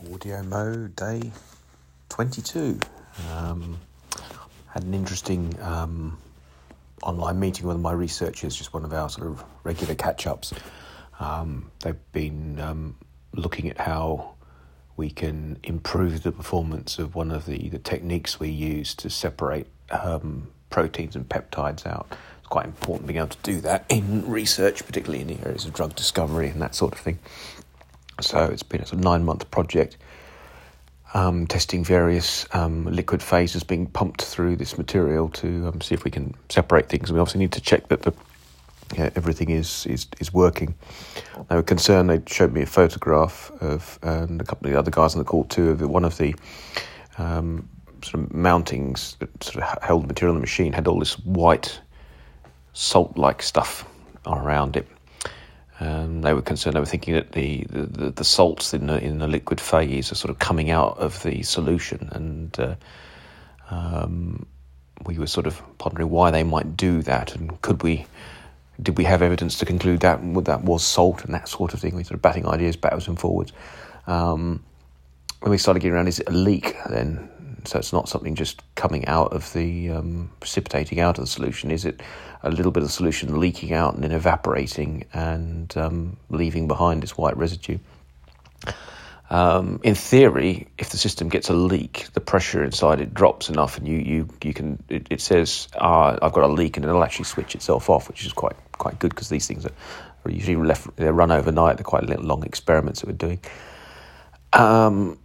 Audio mode day 22. Um, had an interesting um, online meeting with my researchers, just one of our sort of regular catch ups. Um, they've been um, looking at how we can improve the performance of one of the, the techniques we use to separate um, proteins and peptides out. It's quite important being able to do that in research, particularly in the areas of drug discovery and that sort of thing. So it's been a sort of nine month project, um, testing various um, liquid phases being pumped through this material to um, see if we can separate things. We obviously need to check that the yeah, everything is, is is working. They were concerned. They showed me a photograph of and a couple of the other guys on the call too of one of the um, sort of mountings that sort of held the material in the machine had all this white salt-like stuff around it um, they were concerned. They were thinking that the, the, the, salts in the in the liquid phase are sort of coming out of the solution, and uh, um, we were sort of pondering why they might do that, and could we, did we have evidence to conclude that that was salt and that sort of thing? We sort of batting ideas backwards and forwards. Um, when we started getting around, is it a leak then? So it's not something just coming out of the um, precipitating out of the solution. Is it a little bit of solution leaking out and then evaporating and um, leaving behind its white residue? Um, in theory, if the system gets a leak, the pressure inside it drops enough, and you you you can. It, it says, ah, "I've got a leak," and it'll actually switch itself off, which is quite quite good because these things are, usually left. They run overnight. They're quite long experiments that we're doing. Um,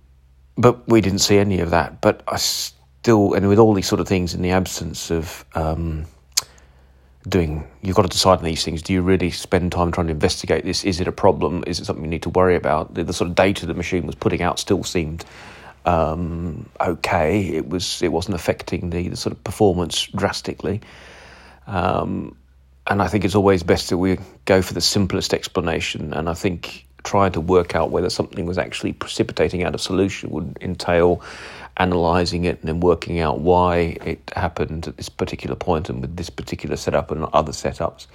but we didn't see any of that. But I still, and with all these sort of things, in the absence of um, doing, you've got to decide on these things. Do you really spend time trying to investigate this? Is it a problem? Is it something you need to worry about? The, the sort of data the machine was putting out still seemed um, okay. It was, it wasn't affecting the, the sort of performance drastically. Um, and I think it's always best that we go for the simplest explanation. And I think trying to work out whether something was actually precipitating out of solution would entail analysing it and then working out why it happened at this particular point and with this particular setup and other setups.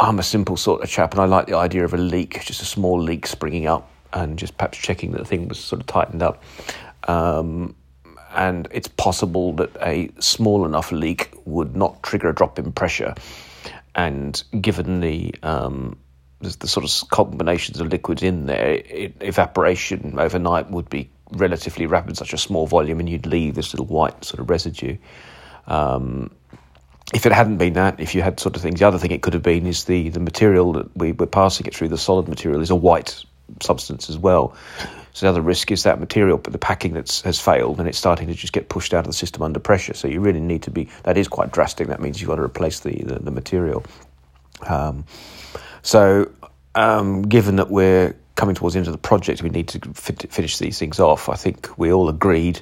I'm a simple sort of chap and I like the idea of a leak, just a small leak springing up and just perhaps checking that the thing was sort of tightened up. Um, and it's possible that a small enough leak would not trigger a drop in pressure. And given the um, the, the sort of combinations of liquids in there, it, evaporation overnight would be relatively rapid, such a small volume, and you'd leave this little white sort of residue. Um, if it hadn't been that, if you had sort of things, the other thing it could have been is the, the material that we were passing it through, the solid material, is a white substance as well. So the other risk is that material, but the packing that has failed and it's starting to just get pushed out of the system under pressure. So you really need to be, that is quite drastic. That means you've got to replace the, the, the material. Um, so, um, given that we're coming towards the end of the project, we need to fit, finish these things off. I think we all agreed.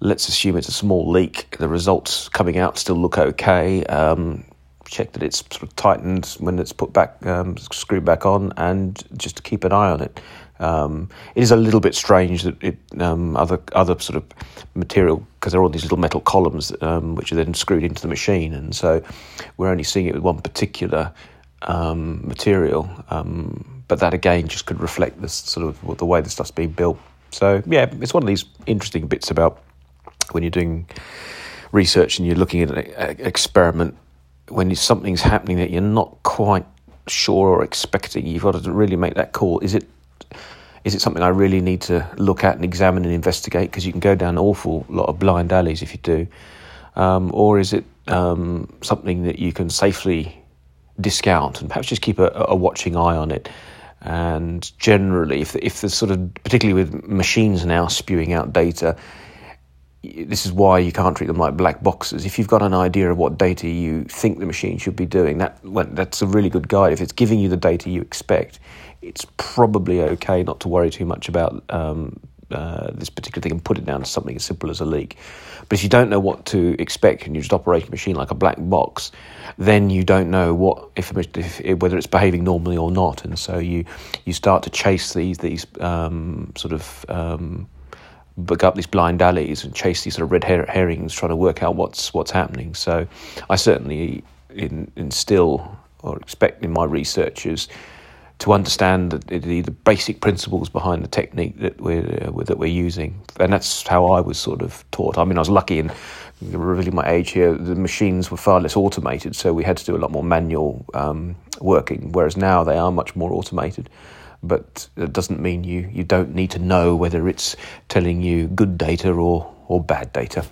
Let's assume it's a small leak. The results coming out still look okay. Um, check that it's sort of tightened when it's put back, um, screwed back on, and just keep an eye on it. Um, it is a little bit strange that it, um, other other sort of material because there are all these little metal columns um, which are then screwed into the machine, and so we're only seeing it with one particular um, material. Um, but that again just could reflect this sort of the way the stuff's being built. So yeah, it's one of these interesting bits about when you're doing research and you're looking at an experiment when something's happening that you're not quite sure or expecting. You've got to really make that call. Is it is it something I really need to look at and examine and investigate? Because you can go down an awful lot of blind alleys if you do. Um, or is it um, something that you can safely discount and perhaps just keep a, a watching eye on it. And generally, if if the sort of particularly with machines now spewing out data, this is why you can't treat them like black boxes. If you've got an idea of what data you think the machine should be doing, that that's a really good guide. If it's giving you the data you expect, it's probably okay not to worry too much about um, uh, this particular thing and put it down to something as simple as a leak. But if you don't know what to expect and you just operate a machine like a black box, then you don't know what if, if whether it's behaving normally or not, and so you you start to chase these these um, sort of um, book up these blind alleys and chase these sort of red her- herrings, trying to work out what's what's happening. So I certainly in, instill or expect in my researchers to understand the, the, the, basic principles behind the technique that we're uh, that we're using, and that's how I was sort of taught. I mean, I was lucky in revealing my age here. The machines were far less automated, so we had to do a lot more manual um, working. Whereas now they are much more automated. But it doesn't mean you, you don't need to know whether it's telling you good data or, or bad data.